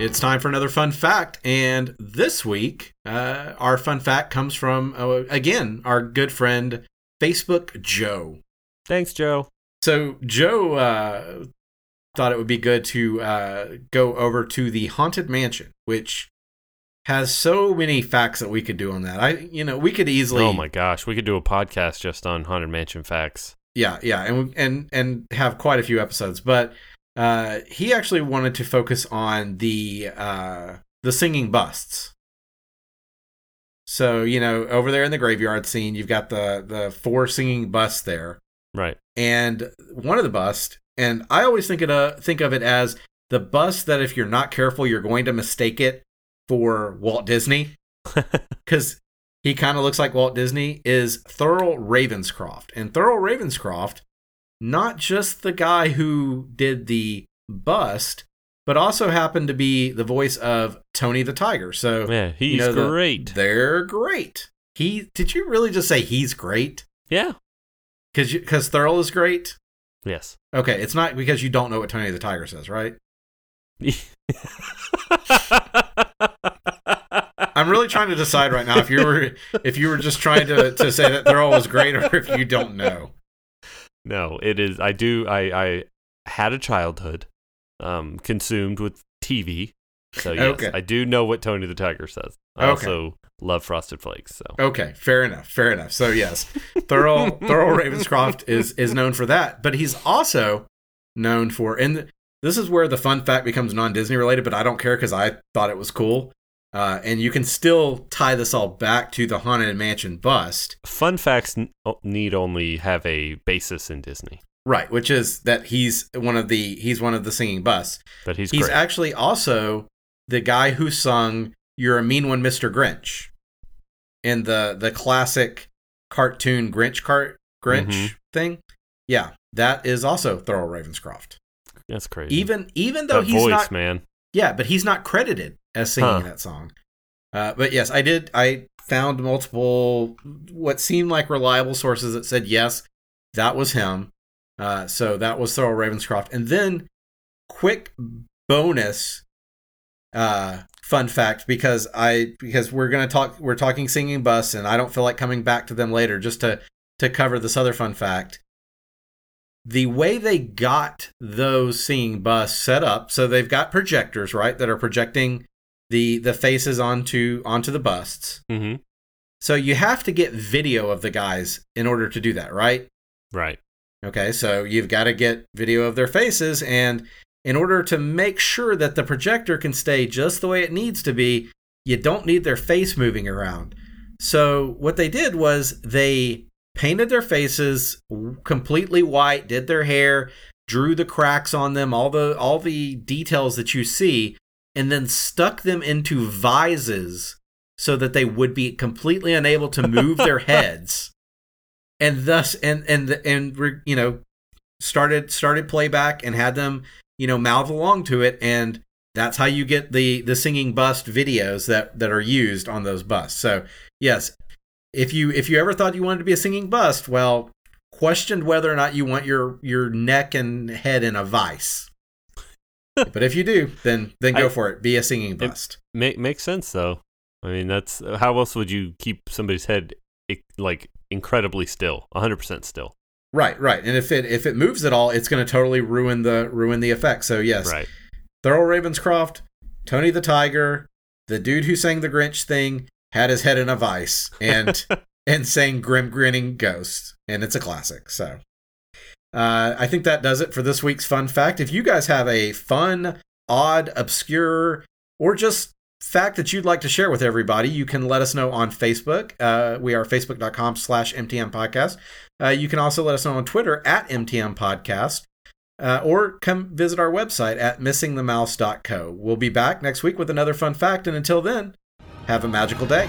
it's time for another fun fact. And this week, uh, our fun fact comes from, uh, again, our good friend, Facebook Joe. Thanks, Joe. So, Joe uh, thought it would be good to uh, go over to the Haunted Mansion, which has so many facts that we could do on that. I, you know, we could easily. Oh my gosh, we could do a podcast just on Haunted Mansion facts. Yeah, yeah, and and and have quite a few episodes. But uh, he actually wanted to focus on the uh, the singing busts. So you know, over there in the graveyard scene, you've got the the four singing busts there, Right. and one of the busts, and I always think it uh, think of it as the bust that if you're not careful, you're going to mistake it for Walt Disney because he kind of looks like Walt Disney, is Thurl Ravenscroft. And Thurl Ravenscroft, not just the guy who did the bust, but also happened to be the voice of Tony the Tiger. So yeah, he's you know, the- great. they're great. He did you really just say he's great? yeah. Because because Thurl is great. Yes. Okay, it's not because you don't know what Tony the Tiger says, right? I'm really trying to decide right now if you were if you were just trying to, to say that Thurl was great or if you don't know. No, it is. I do. I I had a childhood, um, consumed with TV. So yes, Okay. I do know what Tony the Tiger says. I Okay. also love Frosted Flakes. So Okay, fair enough, fair enough. So yes, Thurl Thurl Ravenscroft is is known for that, but he's also known for and this is where the fun fact becomes non-Disney related, but I don't care because I thought it was cool. Uh, and you can still tie this all back to the Haunted Mansion bust, fun facts n- need only have a basis in Disney, right? Which is that he's one of the he's one of the singing busts. but he's, He's great. actually also the guy who sung "You're a Mean One, Mr. Grinch" in the the classic cartoon Grinch cart Grinch Mhm. thing. Yeah, that is also Thurl Ravenscroft. That's crazy. Even even though that he's voice, not man. Yeah, but he's not credited as singing Huh. that song. Uh, but yes, I did. I found multiple what seemed like reliable sources that said yes, that was him. Uh, so that was Thurl Ravenscroft. And then, quick bonus uh, fun fact because I because we're gonna talk we're talking singing bus and I don't feel like coming back to them later just to to cover this other fun fact. The way they got those seeing bus set up, so they've got projectors, right, that are projecting the the faces onto onto the busts. hmm So you have to get video of the guys in order to do that, right? Right. Okay, so you've got to get video of their faces, and in order to make sure that the projector can stay just the way it needs to be, you don't need their face moving around. So what they did was they painted their faces completely white, did their hair, drew the cracks on them, all the all the details that you see, and then stuck them into vises so that they would be completely unable to move their heads. And thus and and and you know started started playback and had them you know mouth along to it and that's how you get the the singing bust videos that that are used on those busts. So yes if you if you ever thought you wanted to be a singing bust well questioned whether or not you want your your neck and head in a vice but if you do then then go I- for it be a singing bust Ma- makes sense though. I mean, that's how else would you keep somebody's head like incredibly still, 100% still? right right and if it if it moves at all it's going to totally ruin the ruin the effect so yes Right. Thurl Ravenscroft, Tony the Tiger, the dude who sang the Grinch thing had his head in a vice and and sang Grim Grinning Ghost, and it's a classic. So uh, I think that does it for this week's fun fact. If you guys have a fun, odd, obscure, or just fact that you'd like to share with everybody, you can let us know on Facebook. Uh, we are facebook.com slash MTM podcast. Uh, you can also let us know on Twitter at MTM podcast uh, or come visit our website at missingthemouse.co. We'll be back next week with another fun fact, and until then, have a magical day.